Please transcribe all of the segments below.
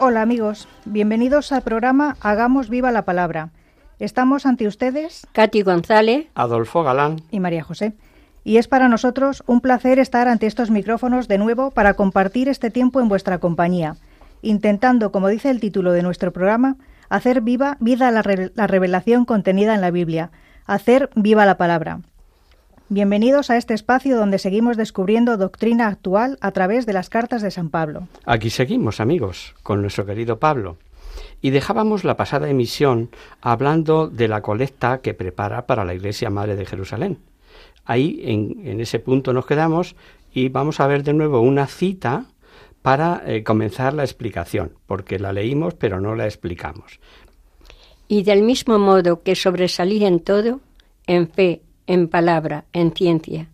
Hola amigos, bienvenidos al programa Hagamos viva la palabra. Estamos ante ustedes Katy González, Adolfo Galán. y María José. Y es para nosotros un placer estar ante estos micrófonos de nuevo para compartir este tiempo en vuestra compañía, intentando, como dice el título de nuestro programa, hacer viva vida la, re- la revelación contenida en la Biblia, hacer viva la palabra. Bienvenidos a este espacio donde seguimos descubriendo doctrina actual a través de las cartas de San Pablo. Aquí seguimos, amigos, con nuestro querido Pablo. Y dejábamos la pasada emisión hablando de la colecta que prepara para la Iglesia Madre de Jerusalén. Ahí, en, en ese punto nos quedamos y vamos a ver de nuevo una cita para eh, comenzar la explicación, porque la leímos pero no la explicamos. y del mismo modo que sobresalí en todo, en fe, en palabra, en ciencia,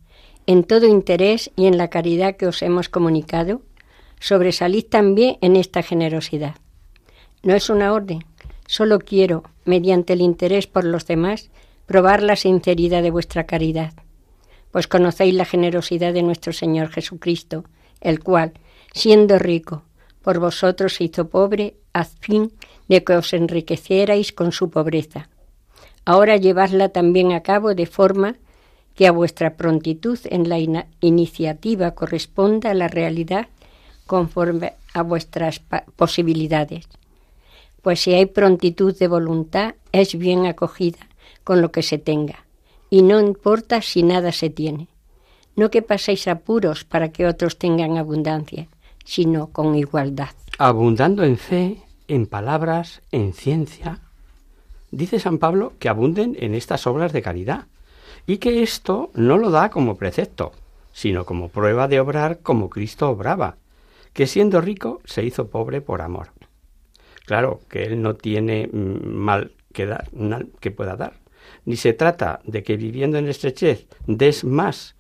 en todo interés y en la caridad que os hemos comunicado, sobresalid también en esta generosidad. No es una orden, solo quiero, mediante el interés por los demás, probar la sinceridad de vuestra caridad, pues conocéis la generosidad de nuestro Señor Jesucristo, el cual, siendo rico, por vosotros se hizo pobre, a fin de que os enriquecierais con su pobreza. Ahora llevadla también a cabo de forma que a vuestra prontitud en la iniciativa corresponda la realidad conforme a vuestras posibilidades. Pues si hay prontitud de voluntad, es bien acogida con lo que se tenga, y no importa si nada se tiene. No que paséis apuros para que otros tengan abundancia, sino con igualdad. Abundando en fe, en palabras, en ciencia. Dice San Pablo que abunden en estas obras de caridad y que esto no lo da como precepto, sino como prueba de obrar como Cristo obraba, que siendo rico se hizo pobre por amor. Claro que él no tiene mm, mal que dar, nal que pueda dar, ni se trata de que viviendo en estrechez des más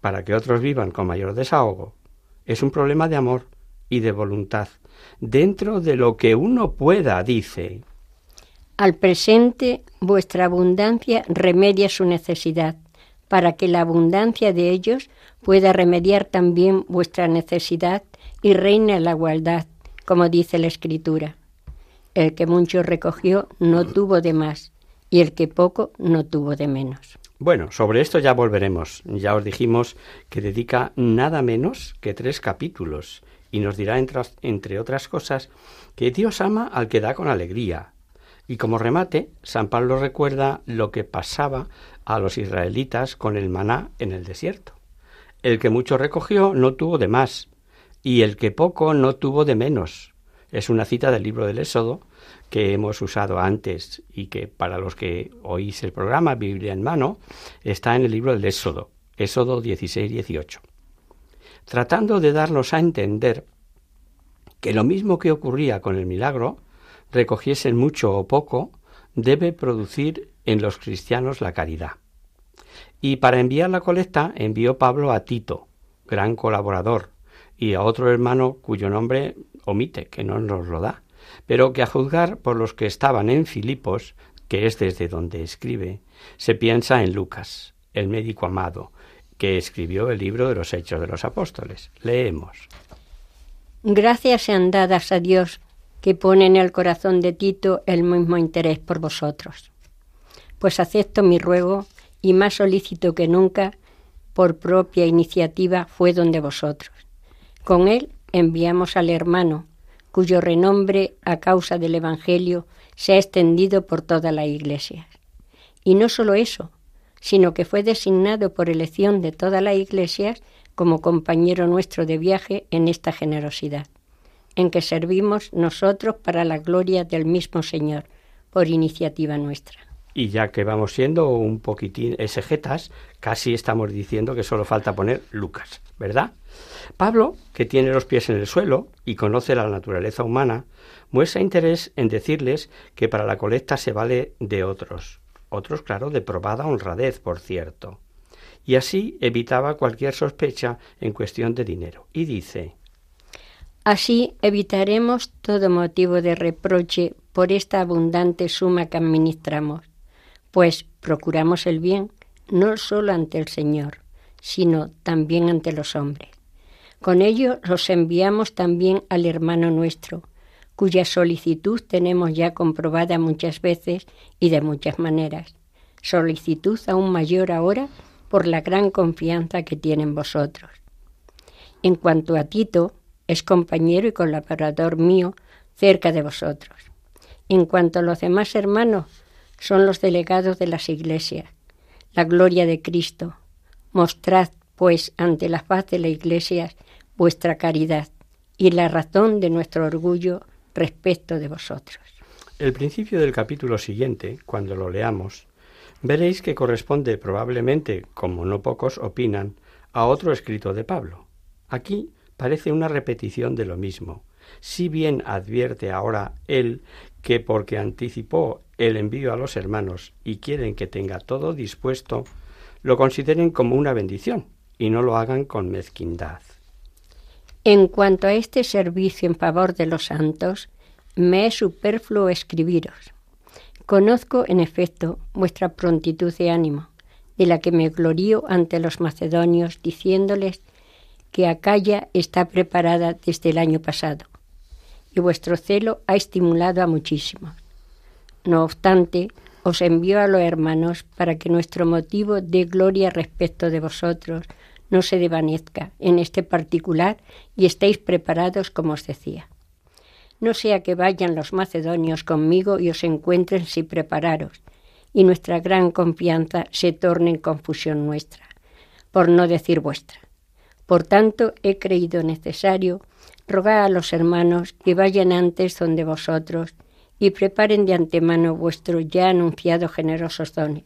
para que otros vivan con mayor desahogo. Es un problema de amor y de voluntad, dentro de lo que uno pueda, dice. Al presente vuestra abundancia remedia su necesidad, para que la abundancia de ellos pueda remediar también vuestra necesidad y reine la igualdad, como dice la Escritura. El que mucho recogió no tuvo de más, y el que poco no tuvo de menos. Bueno, sobre esto ya volveremos. Ya os dijimos que dedica nada menos que tres capítulos y nos dirá, entre, entre otras cosas, que Dios ama al que da con alegría. Y como remate, San Pablo recuerda lo que pasaba a los israelitas con el maná en el desierto. El que mucho recogió no tuvo de más, y el que poco no tuvo de menos. Es una cita del libro del Éxodo que hemos usado antes y que para los que oís el programa Biblia en mano está en el libro del Éxodo, Éxodo 16-18, tratando de darnos a entender que lo mismo que ocurría con el milagro, recogiesen mucho o poco, debe producir en los cristianos la caridad. Y para enviar la colecta envió Pablo a Tito, gran colaborador, y a otro hermano cuyo nombre omite, que no nos lo da, pero que a juzgar por los que estaban en Filipos, que es desde donde escribe, se piensa en Lucas, el médico amado, que escribió el libro de los Hechos de los Apóstoles. Leemos. Gracias sean dadas a Dios que pone en el corazón de Tito el mismo interés por vosotros. Pues acepto mi ruego y más solícito que nunca, por propia iniciativa, fue donde vosotros. Con él enviamos al hermano, cuyo renombre a causa del Evangelio se ha extendido por toda la Iglesia. Y no solo eso, sino que fue designado por elección de todas las iglesias como compañero nuestro de viaje en esta generosidad, en que servimos nosotros para la gloria del mismo Señor, por iniciativa nuestra. Y ya que vamos siendo un poquitín exegetas, casi estamos diciendo que solo falta poner Lucas, ¿verdad? Pablo, que tiene los pies en el suelo y conoce la naturaleza humana, muestra interés en decirles que para la colecta se vale de otros, otros, claro, de probada honradez, por cierto, y así evitaba cualquier sospecha en cuestión de dinero. Y dice, Así evitaremos todo motivo de reproche por esta abundante suma que administramos, pues procuramos el bien no solo ante el Señor, sino también ante los hombres. Con ello los enviamos también al hermano nuestro, cuya solicitud tenemos ya comprobada muchas veces y de muchas maneras. Solicitud aún mayor ahora por la gran confianza que tiene en vosotros. En cuanto a Tito, es compañero y colaborador mío cerca de vosotros. En cuanto a los demás hermanos, son los delegados de las iglesias. La gloria de Cristo. Mostrad, pues, ante la faz de la iglesia vuestra caridad y la razón de nuestro orgullo respecto de vosotros. El principio del capítulo siguiente, cuando lo leamos, veréis que corresponde probablemente, como no pocos opinan, a otro escrito de Pablo. Aquí parece una repetición de lo mismo. Si bien advierte ahora él que porque anticipó el envío a los hermanos y quieren que tenga todo dispuesto, lo consideren como una bendición y no lo hagan con mezquindad. En cuanto a este servicio en favor de los santos, me es superfluo escribiros. Conozco, en efecto, vuestra prontitud de ánimo, de la que me glorío ante los macedonios, diciéndoles que Acaya está preparada desde el año pasado, y vuestro celo ha estimulado a muchísimos. No obstante, os envío a los hermanos para que nuestro motivo de gloria respecto de vosotros no se desvanezca en este particular y estéis preparados como os decía. No sea que vayan los macedonios conmigo y os encuentren sin prepararos, y nuestra gran confianza se torne en confusión nuestra, por no decir vuestra. Por tanto, he creído necesario rogar a los hermanos que vayan antes donde vosotros y preparen de antemano vuestros ya anunciados generosos dones,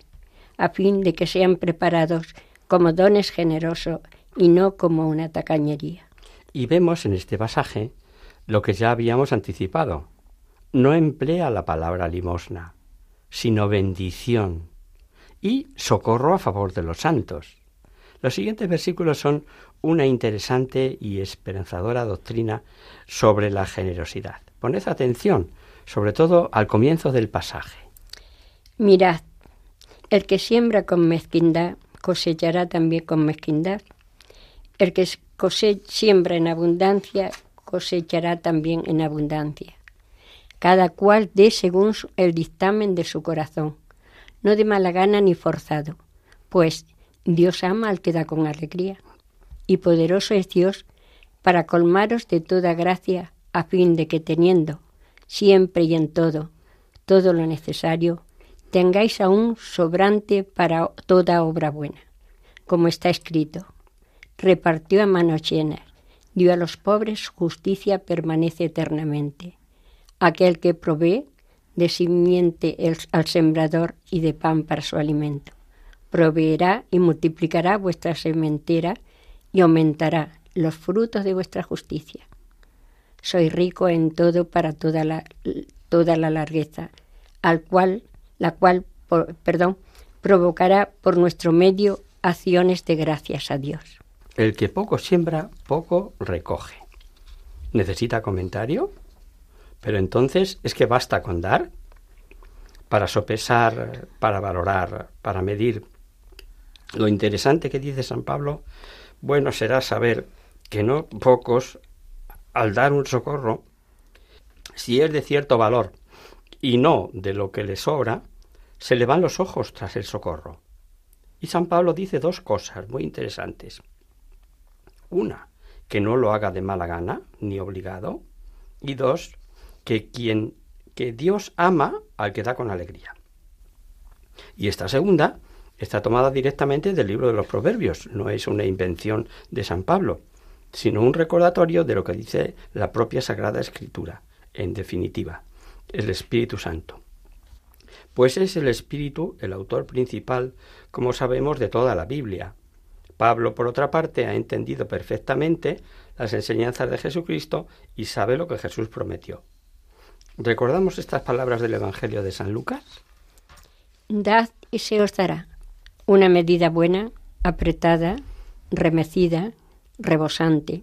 a fin de que sean preparados como dones generosos y no como una tacañería. Y vemos en este pasaje lo que ya habíamos anticipado. No emplea la palabra limosna, sino bendición y socorro a favor de los santos. Los siguientes versículos son una interesante y esperanzadora doctrina sobre la generosidad. Poned atención, sobre todo al comienzo del pasaje. Mirad, el que siembra con mezquindad cosechará también con mezquindad. El que siembra en abundancia cosechará también en abundancia. Cada cual dé según el dictamen de su corazón, no de mala gana ni forzado, pues Dios ama al que da con alegría. Y poderoso es Dios para colmaros de toda gracia, a fin de que teniendo siempre y en todo todo lo necesario, tengáis aún sobrante para toda obra buena, como está escrito. Repartió a manos llenas, dio a los pobres, justicia permanece eternamente. Aquel que provee de simiente al sembrador y de pan para su alimento. Proveerá y multiplicará vuestra sementera y aumentará los frutos de vuestra justicia. Soy rico en todo para toda la, toda la largueza, al cual la cual, perdón, provocará por nuestro medio acciones de gracias a Dios. El que poco siembra, poco recoge. ¿Necesita comentario? Pero entonces, ¿es que basta con dar? Para sopesar, para valorar, para medir. Lo interesante que dice San Pablo, bueno será saber que no pocos, al dar un socorro, si es de cierto valor y no de lo que le sobra, se le van los ojos tras el socorro. Y San Pablo dice dos cosas muy interesantes. Una, que no lo haga de mala gana ni obligado. Y dos, que quien que Dios ama al que da con alegría. Y esta segunda está tomada directamente del libro de los Proverbios, no es una invención de San Pablo, sino un recordatorio de lo que dice la propia Sagrada Escritura, en definitiva, el Espíritu Santo pues es el Espíritu el autor principal, como sabemos, de toda la Biblia. Pablo, por otra parte, ha entendido perfectamente las enseñanzas de Jesucristo y sabe lo que Jesús prometió. ¿Recordamos estas palabras del Evangelio de San Lucas? Dad y se os dará una medida buena, apretada, remecida, rebosante,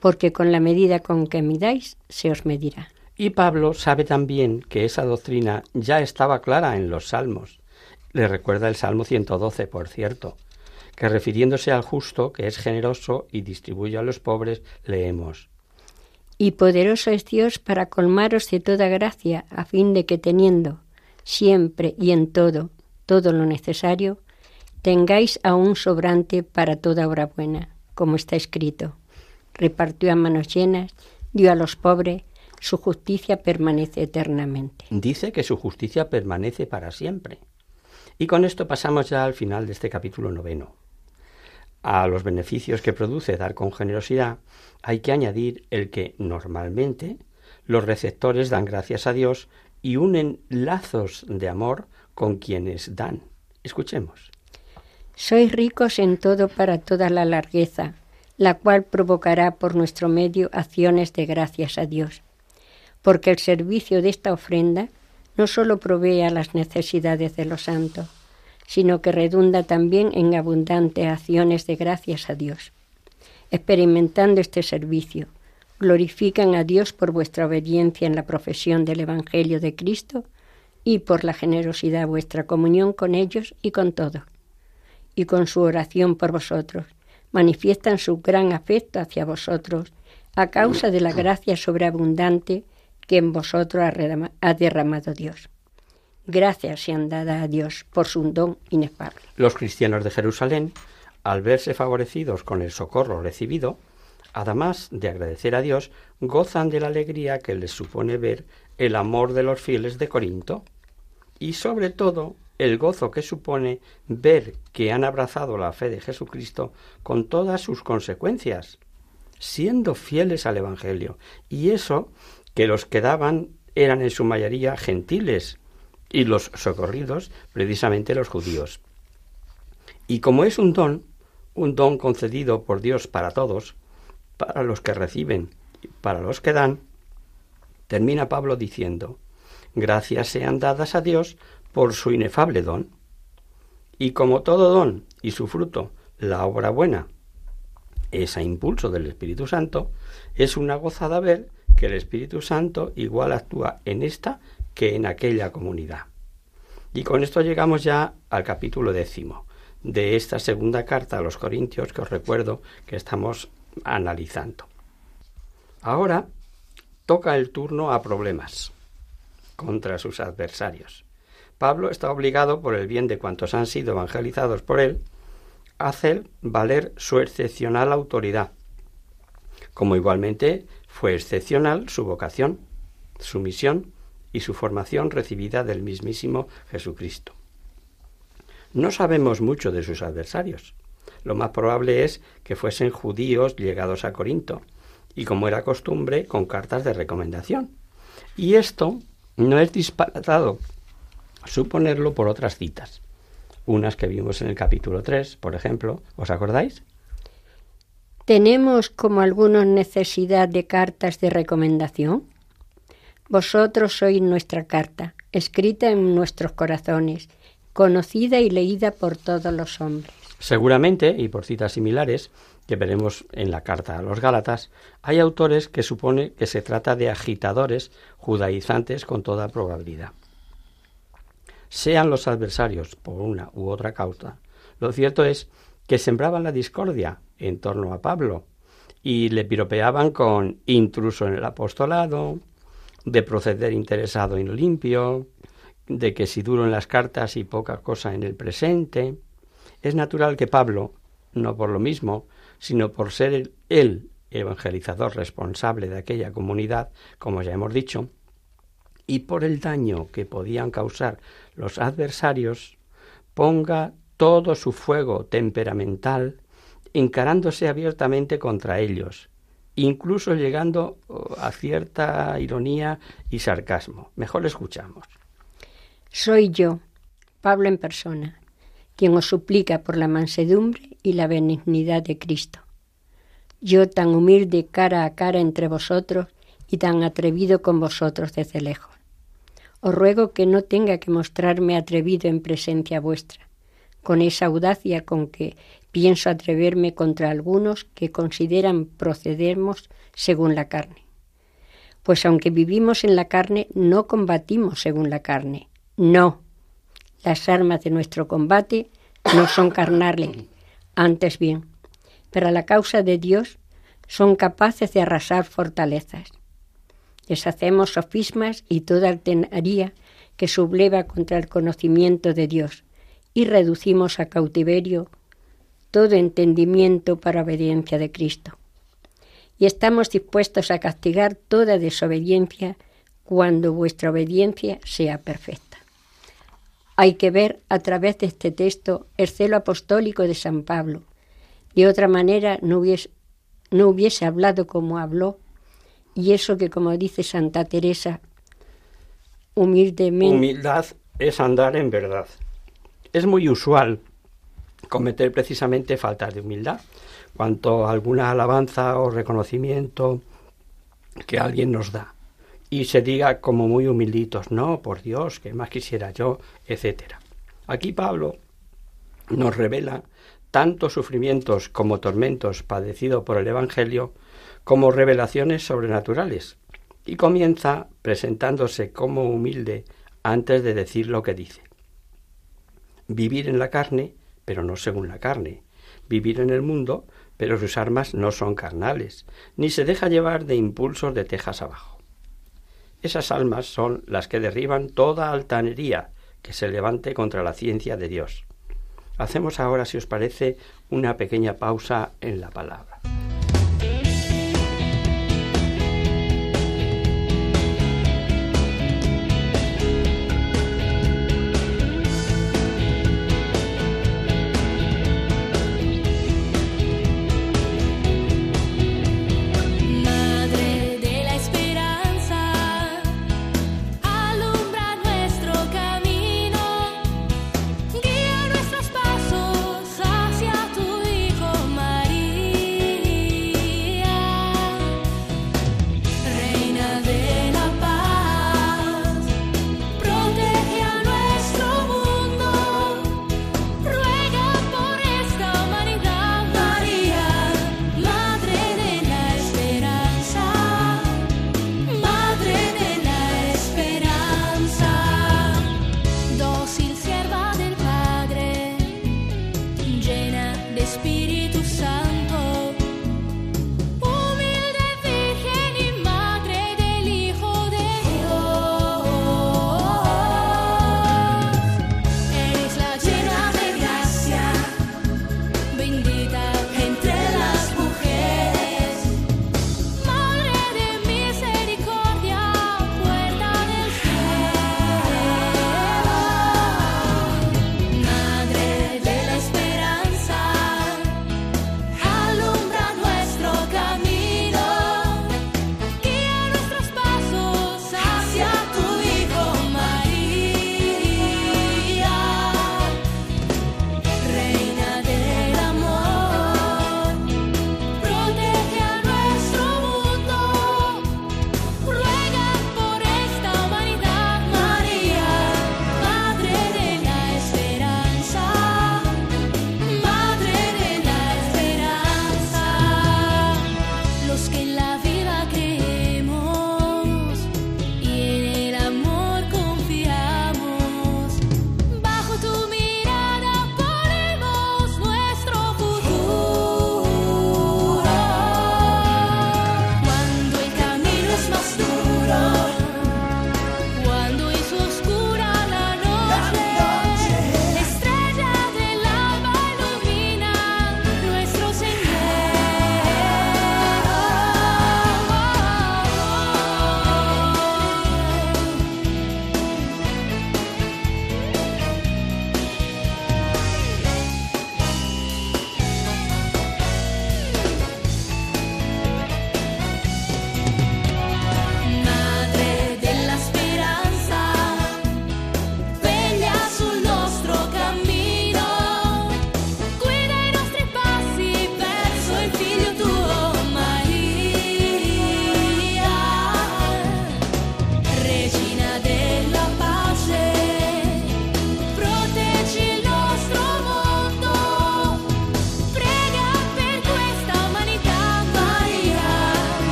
porque con la medida con que midáis se os medirá. Y Pablo sabe también que esa doctrina ya estaba clara en los salmos. Le recuerda el Salmo 112, por cierto, que refiriéndose al justo, que es generoso y distribuye a los pobres, leemos. Y poderoso es Dios para colmaros de toda gracia, a fin de que teniendo siempre y en todo, todo lo necesario, tengáis aún sobrante para toda obra buena, como está escrito. Repartió a manos llenas, dio a los pobres, su justicia permanece eternamente. Dice que su justicia permanece para siempre. Y con esto pasamos ya al final de este capítulo noveno. A los beneficios que produce dar con generosidad hay que añadir el que normalmente los receptores dan gracias a Dios y unen lazos de amor con quienes dan. Escuchemos. Sois ricos en todo para toda la largueza, la cual provocará por nuestro medio acciones de gracias a Dios, porque el servicio de esta ofrenda no sólo provee a las necesidades de los santos, sino que redunda también en abundantes acciones de gracias a Dios. Experimentando este servicio, glorifican a Dios por vuestra obediencia en la profesión del Evangelio de Cristo y por la generosidad de vuestra comunión con ellos y con todos, y con su oración por vosotros. Manifiestan su gran afecto hacia vosotros a causa de la gracia sobreabundante que en vosotros ha derramado Dios. Gracias sean dadas a Dios por su don inefable. Los cristianos de Jerusalén, al verse favorecidos con el socorro recibido, además de agradecer a Dios, gozan de la alegría que les supone ver el amor de los fieles de Corinto y sobre todo el gozo que supone ver que han abrazado la fe de Jesucristo con todas sus consecuencias, siendo fieles al Evangelio. Y eso que los que daban eran en su mayoría gentiles, y los socorridos precisamente los judíos. Y como es un don, un don concedido por Dios para todos, para los que reciben y para los que dan, termina Pablo diciendo, gracias sean dadas a Dios por su inefable don. Y como todo don y su fruto, la obra buena, es a impulso del Espíritu Santo, es una gozada ver que el Espíritu Santo igual actúa en esta que en aquella comunidad. Y con esto llegamos ya al capítulo décimo de esta segunda carta a los Corintios que os recuerdo que estamos analizando. Ahora toca el turno a problemas contra sus adversarios. Pablo está obligado, por el bien de cuantos han sido evangelizados por él, a hacer valer su excepcional autoridad, como igualmente fue excepcional su vocación, su misión y su formación recibida del mismísimo Jesucristo. No sabemos mucho de sus adversarios. Lo más probable es que fuesen judíos llegados a Corinto, y como era costumbre, con cartas de recomendación. Y esto no es disparatado suponerlo por otras citas. Unas que vimos en el capítulo 3, por ejemplo, ¿os acordáis? ¿Tenemos como algunos necesidad de cartas de recomendación? Vosotros sois nuestra carta, escrita en nuestros corazones, conocida y leída por todos los hombres. Seguramente, y por citas similares, que veremos en la carta a los Gálatas, hay autores que supone que se trata de agitadores judaizantes con toda probabilidad. Sean los adversarios por una u otra causa, lo cierto es que sembraban la discordia en torno a Pablo y le piropeaban con intruso en el apostolado, de proceder interesado no limpio, de que si duro en las cartas y poca cosa en el presente. Es natural que Pablo, no por lo mismo, sino por ser el, evangelizador responsable de aquella comunidad, como ya hemos dicho, y por el daño que podían causar los adversarios, ponga todo su fuego temperamental encarándose abiertamente contra ellos, incluso llegando oh, a cierta ironía y sarcasmo. Mejor escuchamos. Soy yo, Pablo en persona, quien os suplica por la mansedumbre y la benignidad de Cristo. Yo tan humilde cara a cara entre vosotros y tan atrevido con vosotros desde lejos. Os ruego que no tenga que mostrarme atrevido en presencia vuestra, con esa audacia con que pienso atreverme contra algunos que consideran procedermos según la carne. Pues aunque vivimos en la carne, no combatimos según la carne. No. Las armas de nuestro combate no son carnales, antes bien, pero a la causa de Dios son capaces de arrasar fortalezas. Deshacemos sofismas y toda altenaría que subleva contra el conocimiento de Dios y reducimos a cautiverio todo entendimiento para obediencia de Cristo. Y estamos dispuestos a castigar toda desobediencia cuando vuestra obediencia sea perfecta. Hay que ver a través de este texto el celo apostólico de San Pablo. De otra manera no hubiese, no hubiese hablado como habló y eso que como dice Santa Teresa, humildemente... Humildad es andar en verdad. Es muy usual cometer precisamente faltas de humildad. Cuanto alguna alabanza o reconocimiento que alguien nos da y se diga como muy humilditos, no, por Dios, que más quisiera yo, etcétera. Aquí Pablo nos revela tantos sufrimientos como tormentos padecidos por el Evangelio como revelaciones sobrenaturales y comienza presentándose como humilde antes de decir lo que dice. Vivir en la carne pero no según la carne. Vivir en el mundo, pero sus armas no son carnales, ni se deja llevar de impulsos de tejas abajo. Esas almas son las que derriban toda altanería que se levante contra la ciencia de Dios. Hacemos ahora, si os parece, una pequeña pausa en la palabra.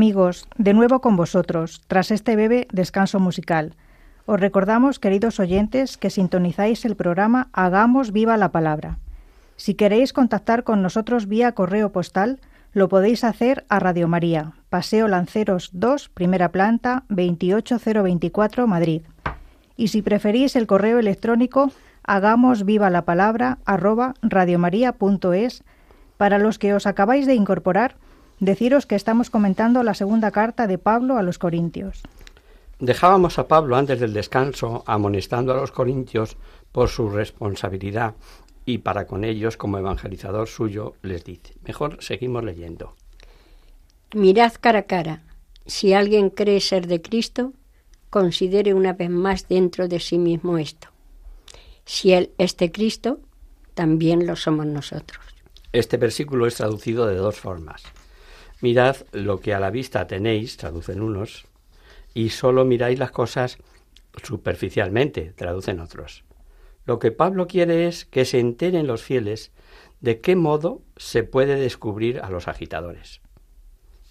Amigos, de nuevo con vosotros, tras este breve descanso musical. Os recordamos, queridos oyentes, que sintonizáis el programa Hagamos viva la palabra. Si queréis contactar con nosotros vía correo postal, lo podéis hacer a Radio María, Paseo Lanceros 2, primera planta, 28024, Madrid. Y si preferís el correo electrónico, hagamos viva la palabra arroba radiomaria.es. Para los que os acabáis de incorporar, deciros que estamos comentando la segunda carta de Pablo a los Corintios. Dejábamos a Pablo antes del descanso amonestando a los corintios por su responsabilidad y para con ellos, como evangelizador suyo, les dice. Mejor seguimos leyendo. Mirad cara a cara. Si alguien cree ser de Cristo, considere una vez más dentro de sí mismo esto. Si Él es de Cristo, también lo somos nosotros. Este versículo es traducido de dos formas. Mirad lo que a la vista tenéis, traducen unos, y solo miráis las cosas superficialmente, traducen otros. Lo que Pablo quiere es que se enteren los fieles de qué modo se puede descubrir a los agitadores.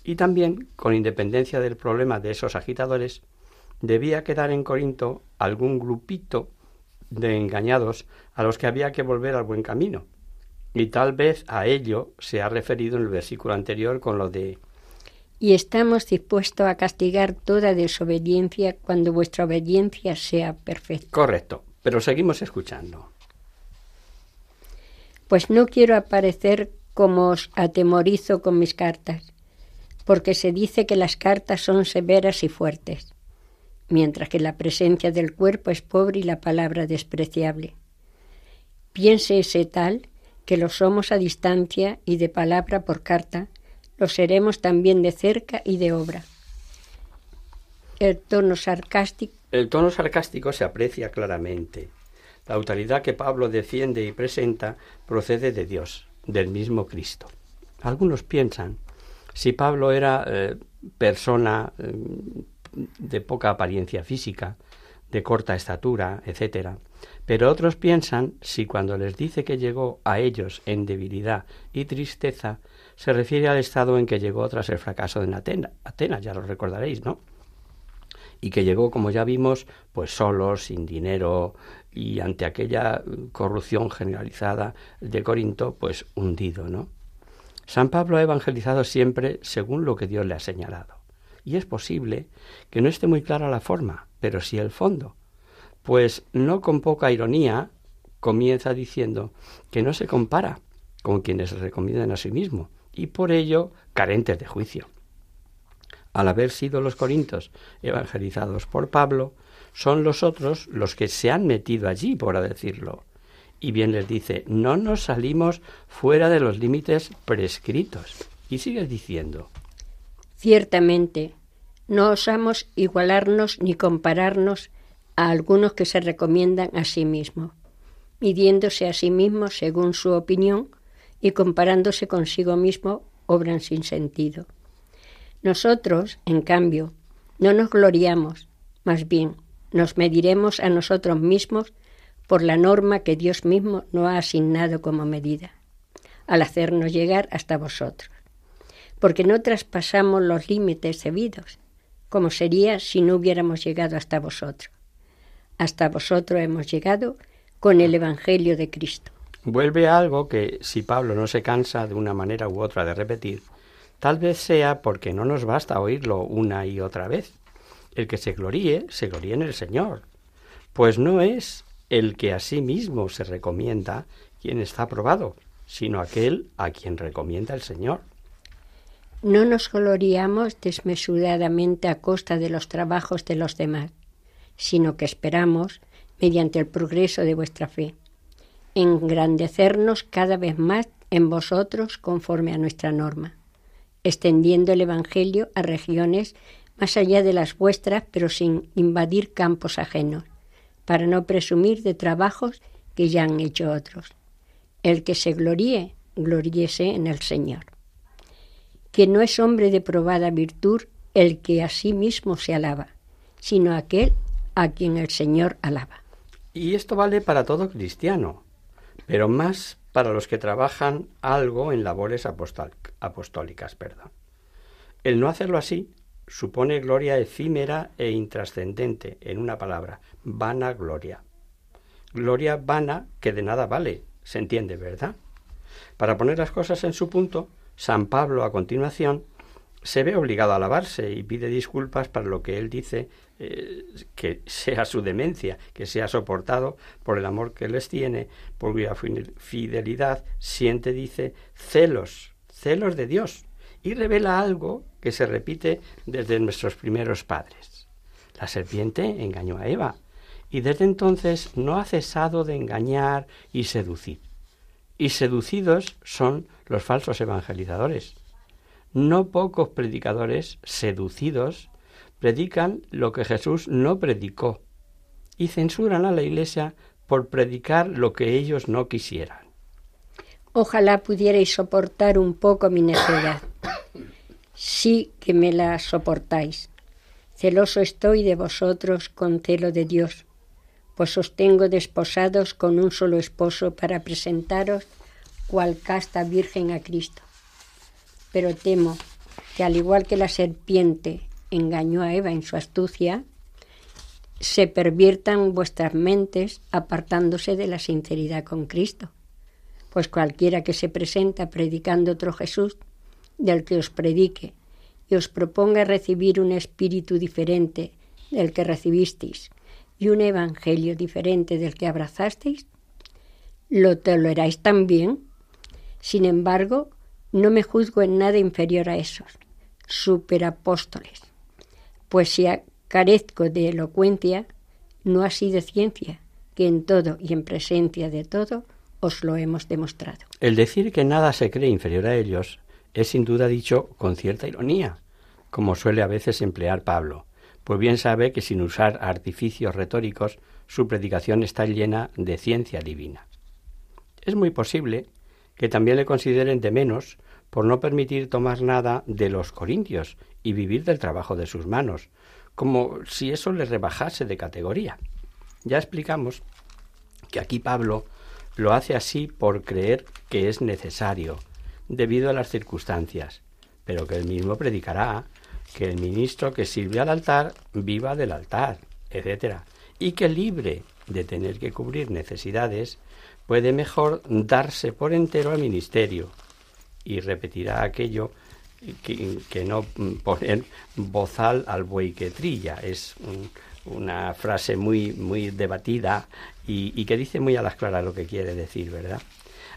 Y también, con independencia del problema de esos agitadores, debía quedar en Corinto algún grupito de engañados a los que había que volver al buen camino, y tal vez a ello se ha referido en el versículo anterior con lo de y estamos dispuestos a castigar toda desobediencia cuando vuestra obediencia sea perfecta. Correcto, pero seguimos escuchando. Pues no quiero aparecer como os atemorizo con mis cartas, porque se dice que las cartas son severas y fuertes, mientras que la presencia del cuerpo es pobre y la palabra despreciable. Piense ese tal que lo somos a distancia y de palabra por carta, lo seremos también de cerca y de obra. El tono sarcástico. El tono sarcástico se aprecia claramente. La autoridad que Pablo defiende y presenta procede de Dios, del mismo Cristo. Algunos piensan, si Pablo era eh, persona eh, de poca apariencia física, de corta estatura, etc., pero otros piensan si cuando les dice que llegó a ellos en debilidad y tristeza, se refiere al estado en que llegó tras el fracaso de Atenas, Atenas ya lo recordaréis, ¿no? Y que llegó, como ya vimos, pues solo, sin dinero y ante aquella corrupción generalizada de Corinto, pues hundido, ¿no? San Pablo ha evangelizado siempre según lo que Dios le ha señalado. Y es posible que no esté muy clara la forma, pero sí el fondo pues no con poca ironía comienza diciendo que no se compara con quienes recomiendan a sí mismo y por ello carentes de juicio. Al haber sido los corintos evangelizados por Pablo, son los otros los que se han metido allí, por decirlo. Y bien les dice, no nos salimos fuera de los límites prescritos. Y sigue diciendo. Ciertamente, no osamos igualarnos ni compararnos a algunos que se recomiendan a sí mismos, midiéndose a sí mismos según su opinión y comparándose consigo mismo, obran sin sentido. Nosotros, en cambio, no nos gloriamos, más bien nos mediremos a nosotros mismos por la norma que Dios mismo nos ha asignado como medida, al hacernos llegar hasta vosotros, porque no traspasamos los límites debidos, como sería si no hubiéramos llegado hasta vosotros hasta vosotros hemos llegado con el Evangelio de Cristo. Vuelve a algo que, si Pablo no se cansa de una manera u otra de repetir, tal vez sea porque no nos basta oírlo una y otra vez. El que se gloríe, se gloríe en el Señor, pues no es el que a sí mismo se recomienda quien está aprobado, sino aquel a quien recomienda el Señor. No nos gloriamos desmesuradamente a costa de los trabajos de los demás, sino que esperamos, mediante el progreso de vuestra fe, engrandecernos cada vez más en vosotros conforme a nuestra norma, extendiendo el Evangelio a regiones más allá de las vuestras, pero sin invadir campos ajenos, para no presumir de trabajos que ya han hecho otros. El que se gloríe, gloríese en el Señor. Que no es hombre de probada virtud el que a sí mismo se alaba, sino aquel a quien el Señor alaba. Y esto vale para todo cristiano, pero más para los que trabajan algo en labores apostólicas. Perdón. El no hacerlo así supone gloria efímera e intrascendente, en una palabra, vana gloria. Gloria vana que de nada vale, se entiende, ¿verdad? Para poner las cosas en su punto, San Pablo a continuación se ve obligado a alabarse y pide disculpas para lo que él dice eh, que sea su demencia, que sea soportado por el amor que les tiene, por cuya fidelidad siente, dice, celos, celos de Dios, y revela algo que se repite desde nuestros primeros padres. La serpiente engañó a Eva, y desde entonces no ha cesado de engañar y seducir. Y seducidos son los falsos evangelizadores. No pocos predicadores seducidos predican lo que Jesús no predicó y censuran a la Iglesia por predicar lo que ellos no quisieran. Ojalá pudierais soportar un poco mi necedad. Sí que me la soportáis. Celoso estoy de vosotros con celo de Dios, pues os tengo desposados con un solo esposo para presentaros cual casta virgen a Cristo. Pero temo que al igual que la serpiente engañó a Eva en su astucia, se perviertan vuestras mentes apartándose de la sinceridad con Cristo. Pues cualquiera que se presenta predicando otro Jesús, del que os predique, y os proponga recibir un espíritu diferente del que recibisteis y un evangelio diferente del que abrazasteis, lo toleráis también. Sin embargo, no me juzgo en nada inferior a esos superapóstoles pues si carezco de elocuencia, no así de ciencia, que en todo y en presencia de todo os lo hemos demostrado. El decir que nada se cree inferior a ellos es sin duda dicho con cierta ironía, como suele a veces emplear Pablo, pues bien sabe que sin usar artificios retóricos su predicación está llena de ciencia divina. Es muy posible que también le consideren de menos por no permitir tomar nada de los corintios y vivir del trabajo de sus manos, como si eso le rebajase de categoría. Ya explicamos que aquí Pablo lo hace así por creer que es necesario, debido a las circunstancias, pero que él mismo predicará que el ministro que sirve al altar viva del altar, etc., y que libre de tener que cubrir necesidades, puede mejor darse por entero al ministerio, y repetirá aquello que, no poner bozal al buey que trilla. Es una frase muy, muy debatida y, que dice muy a las claras lo que quiere decir, ¿verdad?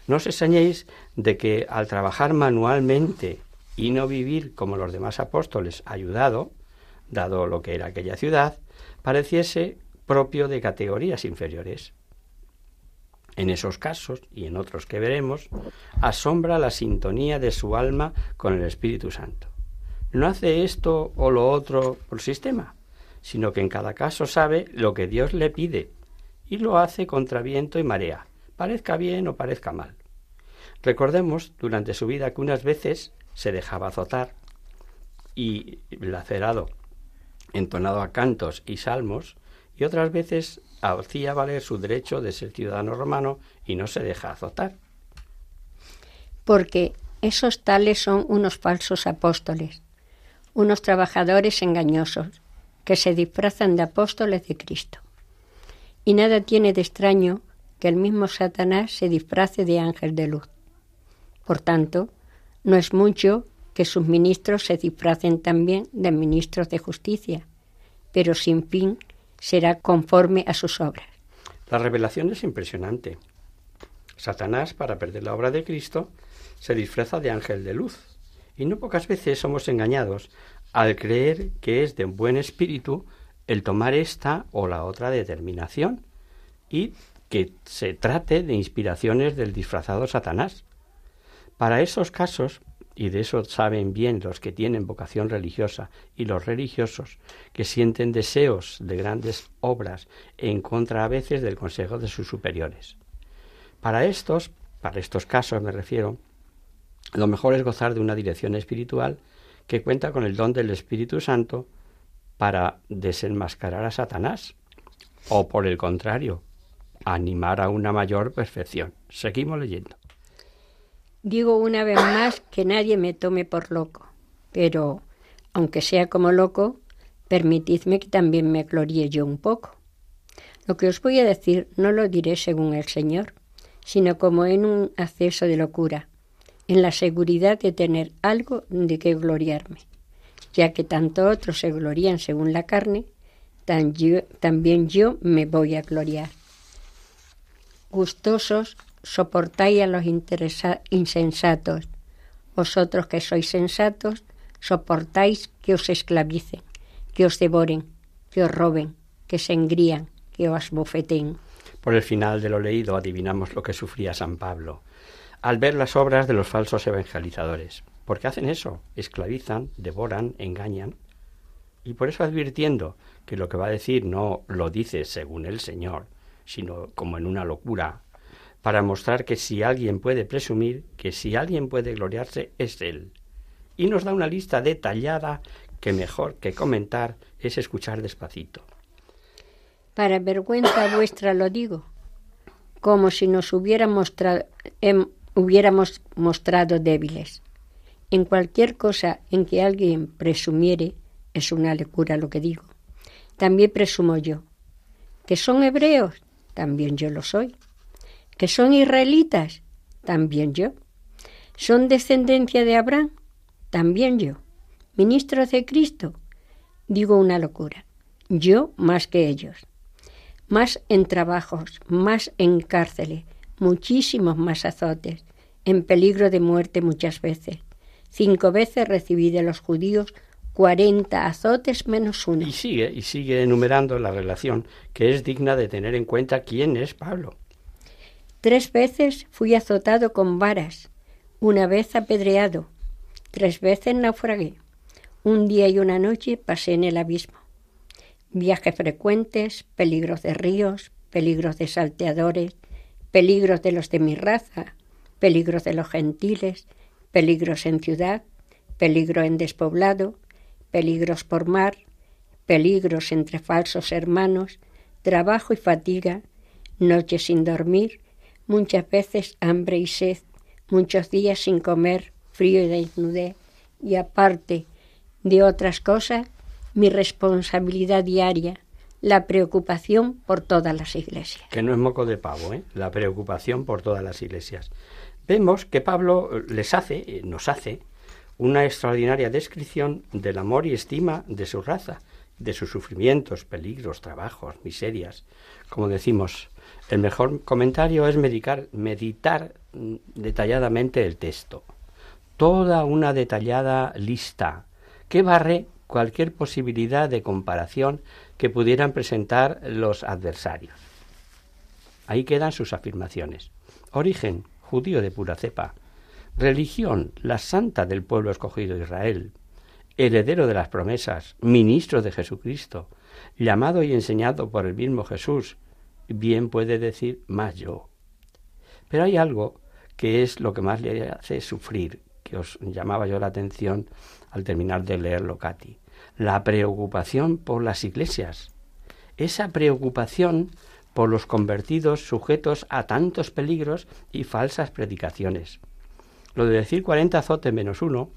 No os extrañéis de que al trabajar manualmente y no vivir como los demás apóstoles ayudado, dado lo que era aquella ciudad, pareciese propio de categorías inferiores. En esos casos y en otros que veremos, asombra la sintonía de su alma con el Espíritu Santo. No hace esto o lo otro por sistema, sino que en cada caso sabe lo que Dios le pide y lo hace contra viento y marea, parezca bien o parezca mal. Recordemos durante su vida que unas veces se dejaba azotar y lacerado, entonado a cantos y salmos, y otras veces hacía valer su derecho de ser ciudadano romano y no se deja azotar. Porque esos tales son unos falsos apóstoles, unos trabajadores engañosos, que se disfrazan de apóstoles de Cristo. Y nada tiene de extraño que el mismo Satanás se disfrace de ángel de luz. Por tanto, no es mucho que sus ministros se disfracen también de ministros de justicia, pero sin fin será conforme a sus obras. La revelación es impresionante. Satanás, para perder la obra de Cristo, se disfraza de ángel de luz. Y no pocas veces somos engañados al creer que es de buen espíritu el tomar esta o la otra determinación y que se trate de inspiraciones del disfrazado Satanás. Para esos casos y de eso saben bien los que tienen vocación religiosa y los religiosos que sienten deseos de grandes obras en contra a veces del consejo de sus superiores. Para estos, para estos casos me refiero, lo mejor es gozar de una dirección espiritual que cuenta con el don del Espíritu Santo para desenmascarar a Satanás o por el contrario, animar a una mayor perfección. Seguimos leyendo. Digo una vez más que nadie me tome por loco, pero aunque sea como loco, permitidme que también me gloríe yo un poco. Lo que os voy a decir no lo diré según el Señor, sino como en un acceso de locura, en la seguridad de tener algo de que gloriarme, ya que tanto otros se glorían según la carne, también yo me voy a gloriar. Gustosos soportáis a los insensatos, vosotros que sois sensatos, soportáis que os esclavicen, que os devoren, que os roben, que se engrían, que os bofeten. Por el final de lo leído adivinamos lo que sufría San Pablo al ver las obras de los falsos evangelizadores. Porque hacen eso, esclavizan, devoran, engañan. Y por eso advirtiendo que lo que va a decir no lo dice según el Señor, sino como en una locura, para mostrar que si alguien puede presumir, que si alguien puede gloriarse, es Él. Y nos da una lista detallada que mejor que comentar es escuchar despacito. Para vergüenza vuestra lo digo, como si nos em, hubiéramos mostrado débiles. En cualquier cosa en que alguien presumiere, es una locura lo que digo. También presumo yo. ¿Que son hebreos? También yo lo soy. ¿Que son israelitas? También yo. ¿Son descendencia de Abraham? También yo. ¿Ministros de Cristo? Digo una locura. Yo más que ellos más en trabajos, más en cárceles, muchísimos más azotes, en peligro de muerte muchas veces. Cinco veces recibí de los judíos cuarenta azotes menos uno. Y sigue, y sigue enumerando la relación que es digna de tener en cuenta quién es Pablo. Tres veces fui azotado con varas, una vez apedreado, tres veces naufragué, un día y una noche pasé en el abismo. Viajes frecuentes, peligros de ríos, peligros de salteadores, peligros de los de mi raza, peligros de los gentiles, peligros en ciudad, peligro en despoblado, peligros por mar, peligros entre falsos hermanos, trabajo y fatiga, noches sin dormir, muchas veces hambre y sed, muchos días sin comer, frío y desnudez, y aparte de otras cosas, mi responsabilidad diaria, la preocupación por todas las iglesias. Que no es moco de pavo, ¿eh? la preocupación por todas las iglesias. Vemos que Pablo les hace, eh, nos hace, una extraordinaria descripción del amor y estima de su raza, de sus sufrimientos, peligros, trabajos, miserias. Como decimos, el mejor comentario es meditar mm, detalladamente el texto. Toda una detallada lista que barre cualquier posibilidad de comparación que pudieran presentar los adversarios. Ahí quedan sus afirmaciones. Origen, judío de pura cepa. Religión, la santa del pueblo escogido Israel. Heredero de las promesas, ministro de Jesucristo, llamado y enseñado por el mismo Jesús. Bien puede decir más yo. Pero hay algo que es lo que más le hace sufrir, que os llamaba yo la atención al terminar de leerlo, Katy la preocupación por las iglesias, esa preocupación por los convertidos sujetos a tantos peligros y falsas predicaciones. Lo de decir cuarenta azotes menos uno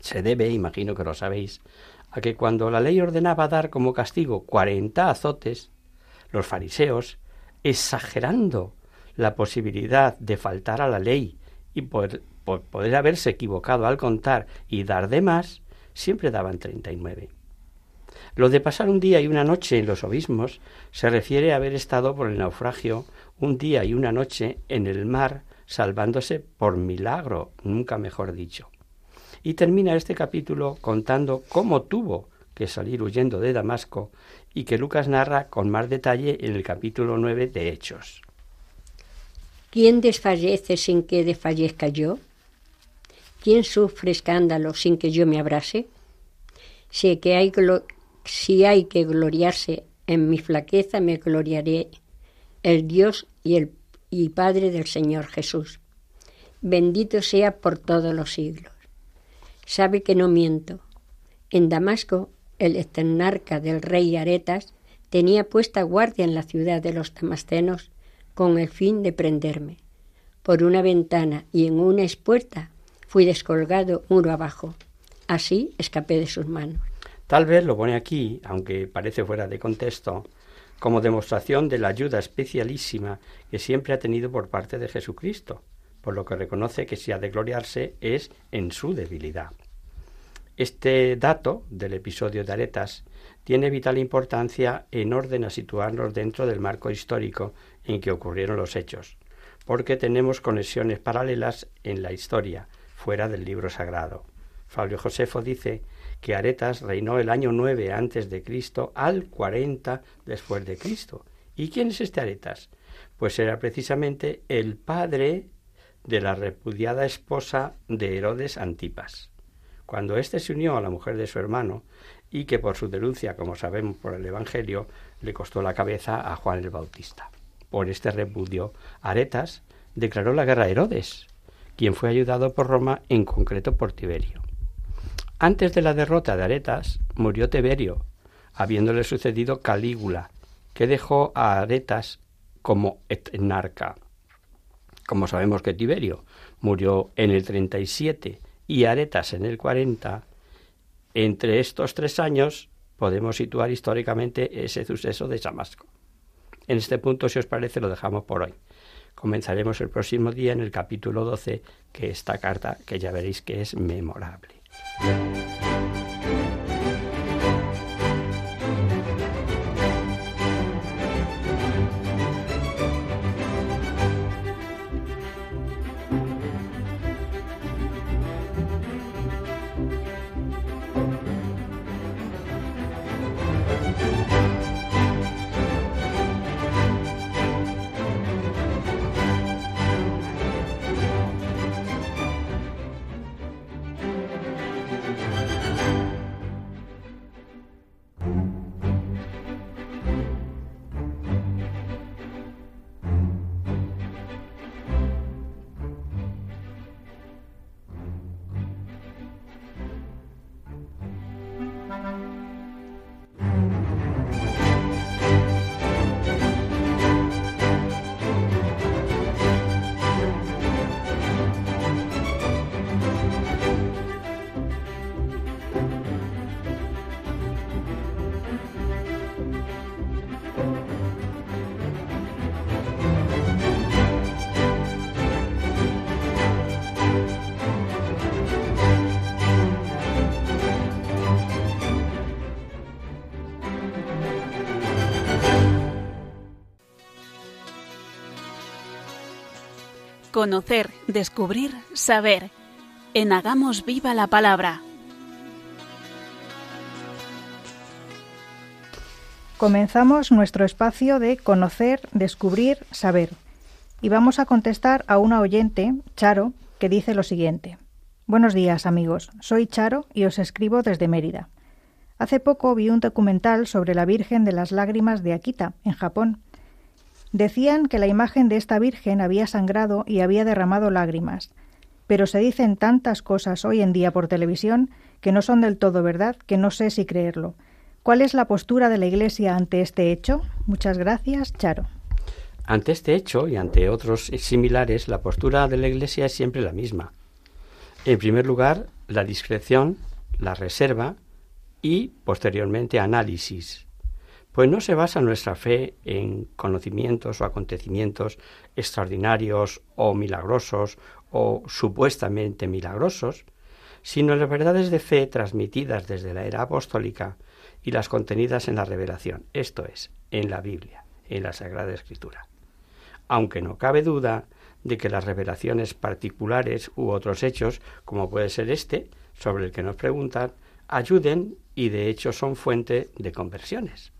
se debe, imagino que lo sabéis, a que cuando la ley ordenaba dar como castigo cuarenta azotes, los fariseos, exagerando la posibilidad de faltar a la ley y por, poder haberse equivocado al contar y dar de más, siempre daban 39. Lo de pasar un día y una noche en los obismos se refiere a haber estado por el naufragio un día y una noche en el mar salvándose por milagro, nunca mejor dicho. Y termina este capítulo contando cómo tuvo que salir huyendo de Damasco y que Lucas narra con más detalle en el capítulo 9 de Hechos. ¿Quién desfallece sin que desfallezca yo? ¿Quién sufre escándalo sin que yo me abrase? Si, hay, si hay que gloriarse en mi flaqueza, me gloriaré el Dios y el y Padre del Señor Jesús. Bendito sea por todos los siglos. Sabe que no miento. En Damasco, el esternarca del rey Aretas tenía puesta guardia en la ciudad de los damascenos con el fin de prenderme. Por una ventana y en una espuerta fui descolgado muro abajo. Así escapé de sus manos. Tal vez lo pone aquí, aunque parece fuera de contexto, como demostración de la ayuda especialísima que siempre ha tenido por parte de Jesucristo, por lo que reconoce que si ha de gloriarse es en su debilidad. Este dato del episodio de Aretas tiene vital importancia en orden a situarnos dentro del marco histórico en que ocurrieron los hechos, porque tenemos conexiones paralelas en la historia, fuera del libro sagrado. Fabio Josefo dice que Aretas reinó el año 9 antes de Cristo al 40 después de Cristo. ¿Y quién es este Aretas? Pues era precisamente el padre de la repudiada esposa de Herodes Antipas. Cuando éste se unió a la mujer de su hermano, y que por su denuncia, como sabemos por el Evangelio, le costó la cabeza a Juan el Bautista. Por este repudio, Aretas declaró la guerra a Herodes, quien fue ayudado por Roma, en concreto por Tiberio. Antes de la derrota de Aretas, murió Tiberio, habiéndole sucedido Calígula, que dejó a Aretas como etnarca. Como sabemos que Tiberio murió en el 37 y Aretas en el 40, entre estos tres años podemos situar históricamente ese suceso de Damasco. En este punto, si os parece, lo dejamos por hoy. Comenzaremos el próximo día en el capítulo 12, que esta carta, que ya veréis que es memorable. Conocer, descubrir, saber. En Hagamos Viva la Palabra. Comenzamos nuestro espacio de conocer, descubrir, saber. Y vamos a contestar a una oyente, Charo, que dice lo siguiente. Buenos días amigos, soy Charo y os escribo desde Mérida. Hace poco vi un documental sobre la Virgen de las Lágrimas de Akita, en Japón, Decían que la imagen de esta Virgen había sangrado y había derramado lágrimas, pero se dicen tantas cosas hoy en día por televisión que no son del todo verdad, que no sé si creerlo. ¿Cuál es la postura de la Iglesia ante este hecho? Muchas gracias, Charo. Ante este hecho y ante otros similares, la postura de la Iglesia es siempre la misma. En primer lugar, la discreción, la reserva y, posteriormente, análisis pues no se basa nuestra fe en conocimientos o acontecimientos extraordinarios o milagrosos o supuestamente milagrosos, sino en las verdades de fe transmitidas desde la era apostólica y las contenidas en la revelación, esto es, en la Biblia, en la Sagrada Escritura. Aunque no cabe duda de que las revelaciones particulares u otros hechos, como puede ser este, sobre el que nos preguntan, ayuden y de hecho son fuente de conversiones.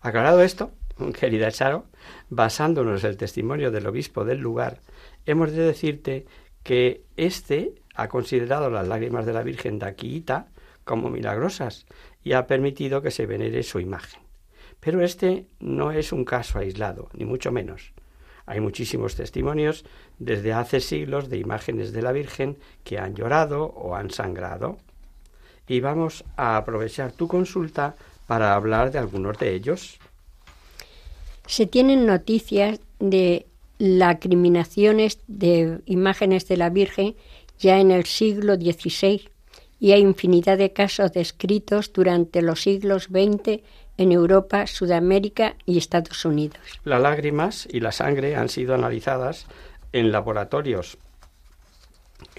Aclarado esto, querida Charo, basándonos en el testimonio del obispo del lugar, hemos de decirte que éste ha considerado las lágrimas de la Virgen de Aquita como milagrosas y ha permitido que se venere su imagen. Pero este no es un caso aislado, ni mucho menos. Hay muchísimos testimonios desde hace siglos de imágenes de la Virgen que han llorado o han sangrado. Y vamos a aprovechar tu consulta para hablar de algunos de ellos. Se tienen noticias de las criminaciones de imágenes de la Virgen ya en el siglo XVI y hay infinidad de casos descritos durante los siglos XX en Europa, Sudamérica y Estados Unidos. Las lágrimas y la sangre han sido analizadas en laboratorios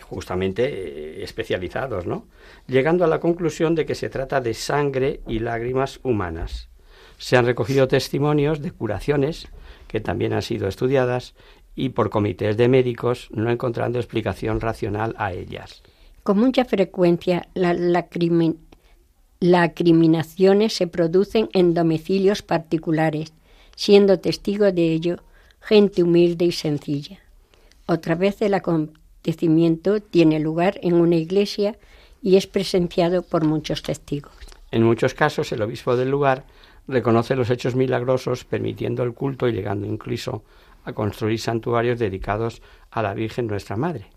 justamente eh, especializados, ¿no? Llegando a la conclusión de que se trata de sangre y lágrimas humanas. Se han recogido testimonios de curaciones que también han sido estudiadas y por comités de médicos no encontrando explicación racional a ellas. Con mucha frecuencia las lacriminaciones se producen en domicilios particulares, siendo testigo de ello gente humilde y sencilla. Otra vez el tiene lugar en una iglesia y es presenciado por muchos testigos. En muchos casos el obispo del lugar reconoce los hechos milagrosos permitiendo el culto y llegando incluso a construir santuarios dedicados a la Virgen nuestra Madre.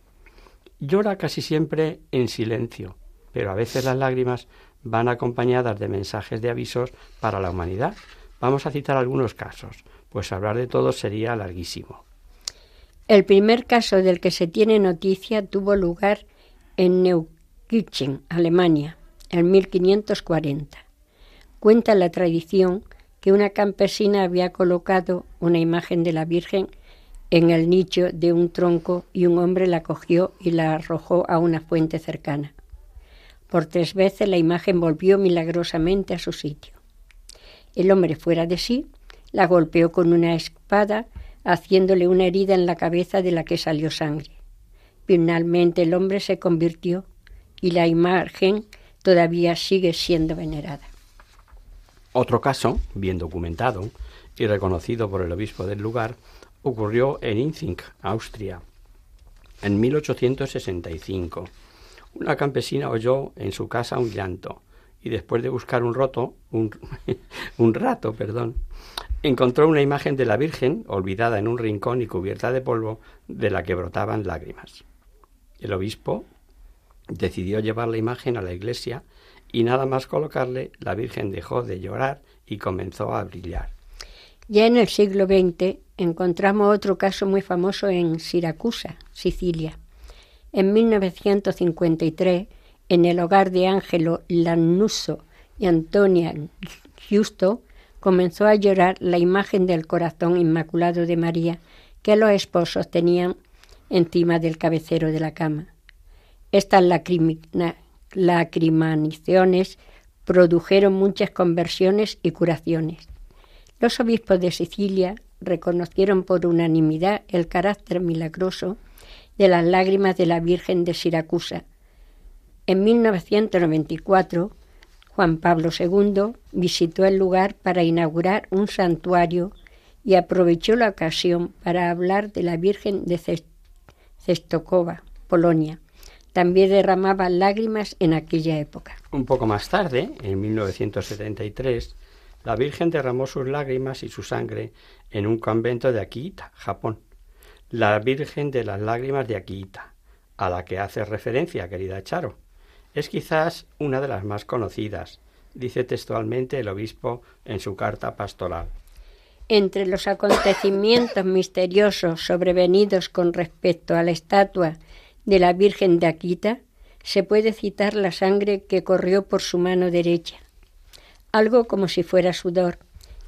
Llora casi siempre en silencio, pero a veces las lágrimas van acompañadas de mensajes de avisos para la humanidad. Vamos a citar algunos casos, pues hablar de todos sería larguísimo. El primer caso del que se tiene noticia tuvo lugar en Neukirchen, Alemania, en 1540. Cuenta la tradición que una campesina había colocado una imagen de la Virgen en el nicho de un tronco y un hombre la cogió y la arrojó a una fuente cercana. Por tres veces la imagen volvió milagrosamente a su sitio. El hombre fuera de sí la golpeó con una espada, haciéndole una herida en la cabeza de la que salió sangre. Finalmente el hombre se convirtió y la imagen todavía sigue siendo venerada. Otro caso, bien documentado y reconocido por el obispo del lugar, ocurrió en Inzing, Austria, en 1865. Una campesina oyó en su casa un llanto y después de buscar un roto, un, un rato, perdón, encontró una imagen de la Virgen olvidada en un rincón y cubierta de polvo de la que brotaban lágrimas. El obispo decidió llevar la imagen a la iglesia y nada más colocarle, la Virgen dejó de llorar y comenzó a brillar. Ya en el siglo XX encontramos otro caso muy famoso en Siracusa, Sicilia. En 1953, en el hogar de Ángelo Lanuso y Antonia Giusto, comenzó a llorar la imagen del corazón inmaculado de María que los esposos tenían encima del cabecero de la cama. Estas lacrimaniciones produjeron muchas conversiones y curaciones. Los obispos de Sicilia reconocieron por unanimidad el carácter milagroso de las lágrimas de la Virgen de Siracusa. En 1994, Juan Pablo II visitó el lugar para inaugurar un santuario y aprovechó la ocasión para hablar de la Virgen de Cestokova, Polonia, también derramaba lágrimas en aquella época. Un poco más tarde, en 1973, la Virgen derramó sus lágrimas y su sangre en un convento de Akita, Japón. La Virgen de las lágrimas de Akita, a la que hace referencia, querida Charo. Es quizás una de las más conocidas, dice textualmente el obispo en su carta pastoral. Entre los acontecimientos misteriosos sobrevenidos con respecto a la estatua de la Virgen de Aquita se puede citar la sangre que corrió por su mano derecha, algo como si fuera sudor,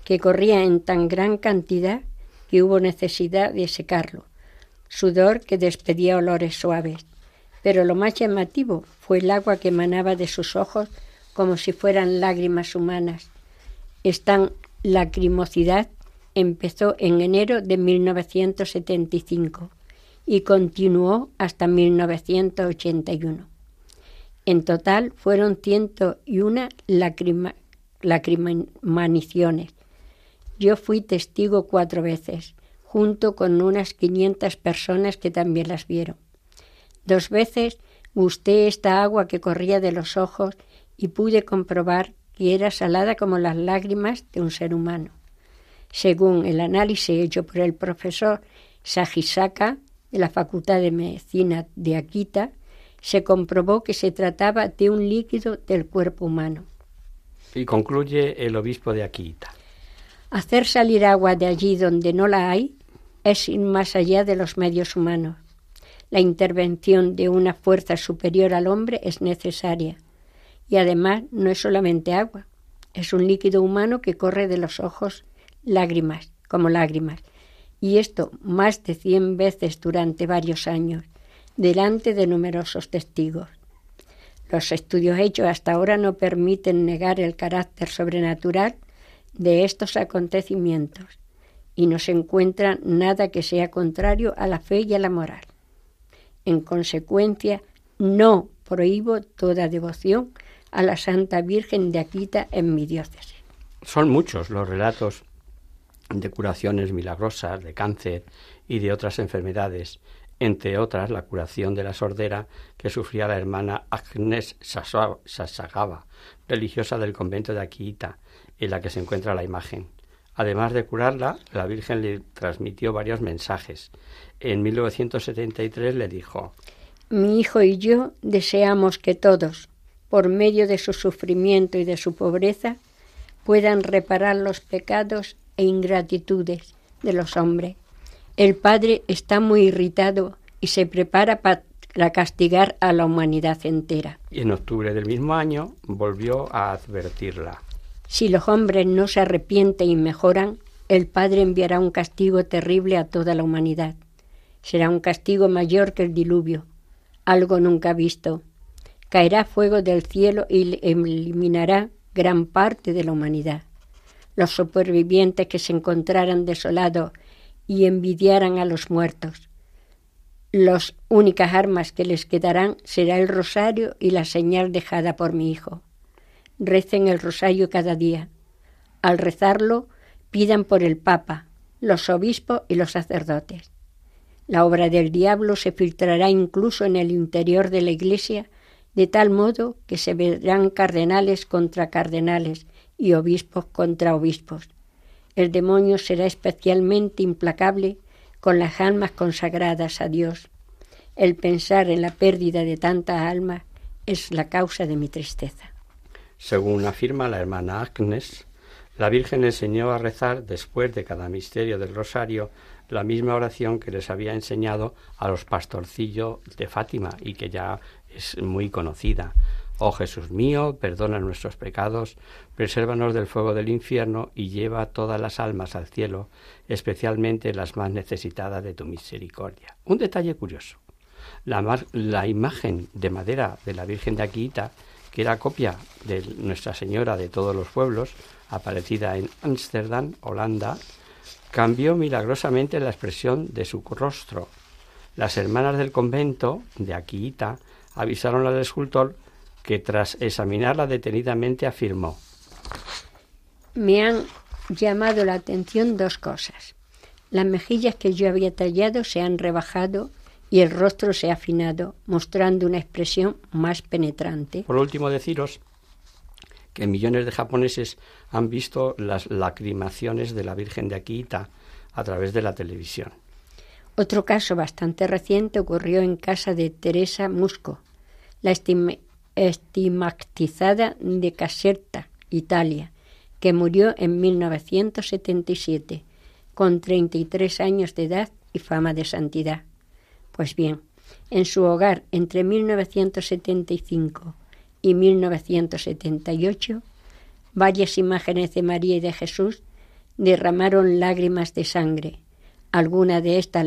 que corría en tan gran cantidad que hubo necesidad de secarlo, sudor que despedía olores suaves. Pero lo más llamativo fue el agua que emanaba de sus ojos como si fueran lágrimas humanas. Esta lacrimosidad empezó en enero de 1975 y continuó hasta 1981. En total fueron 101 lacrima, lacrimaniciones. Yo fui testigo cuatro veces, junto con unas 500 personas que también las vieron. Dos veces gusté esta agua que corría de los ojos y pude comprobar que era salada como las lágrimas de un ser humano. Según el análisis hecho por el profesor Sajisaka, de la Facultad de Medicina de Akita, se comprobó que se trataba de un líquido del cuerpo humano. Y concluye el obispo de Akita. Hacer salir agua de allí donde no la hay es ir más allá de los medios humanos. La intervención de una fuerza superior al hombre es necesaria. Y además no es solamente agua, es un líquido humano que corre de los ojos lágrimas, como lágrimas. Y esto más de cien veces durante varios años, delante de numerosos testigos. Los estudios hechos hasta ahora no permiten negar el carácter sobrenatural de estos acontecimientos y no se encuentra nada que sea contrario a la fe y a la moral. En consecuencia, no prohíbo toda devoción a la Santa Virgen de Aquita en mi diócesis. Son muchos los relatos de curaciones milagrosas, de cáncer y de otras enfermedades, entre otras la curación de la sordera que sufría la hermana Agnes Sasagava, religiosa del convento de Aquita, en la que se encuentra la imagen. Además de curarla, la Virgen le transmitió varios mensajes. En 1973 le dijo Mi hijo y yo deseamos que todos, por medio de su sufrimiento y de su pobreza, puedan reparar los pecados e ingratitudes de los hombres. El Padre está muy irritado y se prepara para castigar a la humanidad entera. Y en octubre del mismo año volvió a advertirla. Si los hombres no se arrepienten y mejoran, el Padre enviará un castigo terrible a toda la humanidad. Será un castigo mayor que el diluvio, algo nunca visto. Caerá fuego del cielo y eliminará gran parte de la humanidad. Los supervivientes que se encontraran desolados y envidiaran a los muertos. Las únicas armas que les quedarán será el rosario y la señal dejada por mi hijo recen el rosario cada día. Al rezarlo, pidan por el Papa, los obispos y los sacerdotes. La obra del diablo se filtrará incluso en el interior de la Iglesia, de tal modo que se verán cardenales contra cardenales y obispos contra obispos. El demonio será especialmente implacable con las almas consagradas a Dios. El pensar en la pérdida de tantas almas es la causa de mi tristeza. Según afirma la hermana Agnes, la Virgen enseñó a rezar después de cada misterio del rosario la misma oración que les había enseñado a los pastorcillos de Fátima y que ya es muy conocida. Oh Jesús mío, perdona nuestros pecados, presérvanos del fuego del infierno y lleva todas las almas al cielo, especialmente las más necesitadas de tu misericordia. Un detalle curioso. La, la imagen de madera de la Virgen de Aquita que era copia de Nuestra Señora de todos los pueblos, aparecida en Ámsterdam, Holanda, cambió milagrosamente la expresión de su rostro. Las hermanas del convento de Aquita avisaron al escultor que tras examinarla detenidamente afirmó Me han llamado la atención dos cosas. Las mejillas que yo había tallado se han rebajado y el rostro se ha afinado, mostrando una expresión más penetrante. Por último, deciros que millones de japoneses han visto las lacrimaciones de la Virgen de Akita a través de la televisión. Otro caso bastante reciente ocurrió en casa de Teresa Musco, la estigmatizada de Caserta, Italia, que murió en 1977, con 33 años de edad y fama de santidad. Pues bien, en su hogar entre 1975 y 1978, varias imágenes de María y de Jesús derramaron lágrimas de sangre. Alguna de estas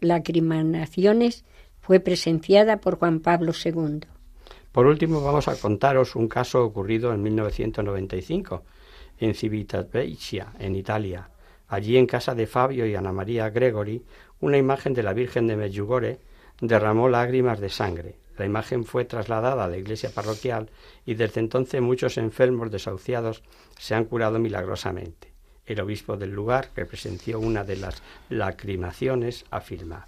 lacrimanaciones fue presenciada por Juan Pablo II. Por último, vamos a contaros un caso ocurrido en 1995 en Civitavecchia, en Italia. Allí, en casa de Fabio y Ana María Gregory, una imagen de la Virgen de Medjugorje derramó lágrimas de sangre. La imagen fue trasladada a la iglesia parroquial y desde entonces muchos enfermos desahuciados se han curado milagrosamente. El obispo del lugar, que presenció una de las lacrimaciones, afirma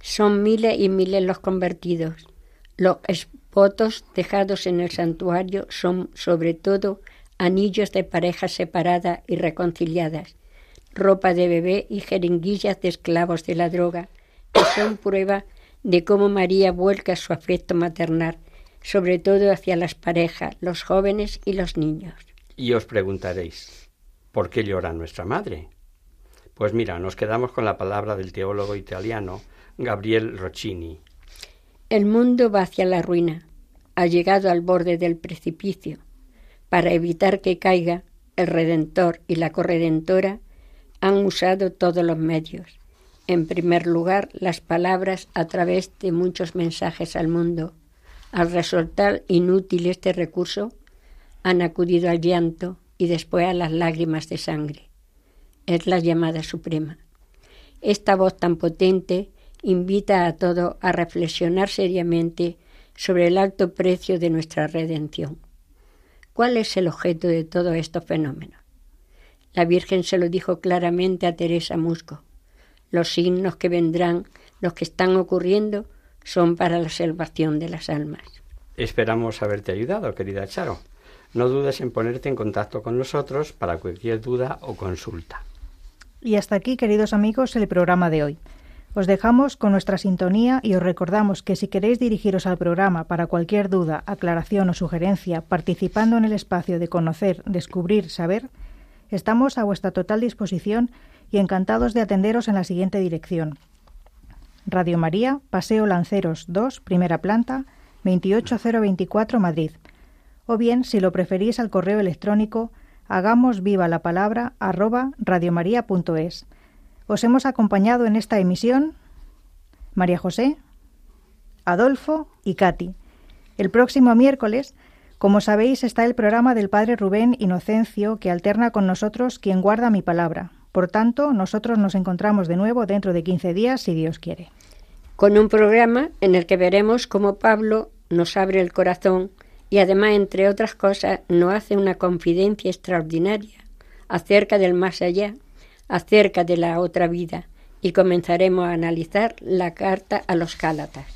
Son miles y miles los convertidos. Los votos dejados en el santuario son sobre todo anillos de parejas separadas y reconciliadas ropa de bebé y jeringuillas de esclavos de la droga, que son prueba de cómo María vuelca su afecto maternal, sobre todo hacia las parejas, los jóvenes y los niños. Y os preguntaréis, ¿por qué llora nuestra madre? Pues mira, nos quedamos con la palabra del teólogo italiano Gabriel Roccini. El mundo va hacia la ruina, ha llegado al borde del precipicio. Para evitar que caiga, el Redentor y la Corredentora han usado todos los medios. En primer lugar, las palabras a través de muchos mensajes al mundo. Al resultar inútil este recurso, han acudido al llanto y después a las lágrimas de sangre. Es la llamada suprema. Esta voz tan potente invita a todos a reflexionar seriamente sobre el alto precio de nuestra redención. ¿Cuál es el objeto de todos estos fenómenos? La Virgen se lo dijo claramente a Teresa Musco. Los signos que vendrán, los que están ocurriendo, son para la salvación de las almas. Esperamos haberte ayudado, querida Charo. No dudes en ponerte en contacto con nosotros para cualquier duda o consulta. Y hasta aquí, queridos amigos, el programa de hoy. Os dejamos con nuestra sintonía y os recordamos que si queréis dirigiros al programa para cualquier duda, aclaración o sugerencia, participando en el espacio de conocer, descubrir, saber, estamos a vuestra total disposición y encantados de atenderos en la siguiente dirección. Radio María, Paseo Lanceros 2, primera planta, 28024 Madrid. O bien, si lo preferís al correo electrónico, hagamos viva la palabra arroba radiomaria.es. Os hemos acompañado en esta emisión María José, Adolfo y Katy. El próximo miércoles, como sabéis, está el programa del Padre Rubén Inocencio que alterna con nosotros quien guarda mi palabra. Por tanto, nosotros nos encontramos de nuevo dentro de 15 días, si Dios quiere. Con un programa en el que veremos cómo Pablo nos abre el corazón y además, entre otras cosas, nos hace una confidencia extraordinaria acerca del más allá acerca de la otra vida y comenzaremos a analizar la carta a los Gálatas.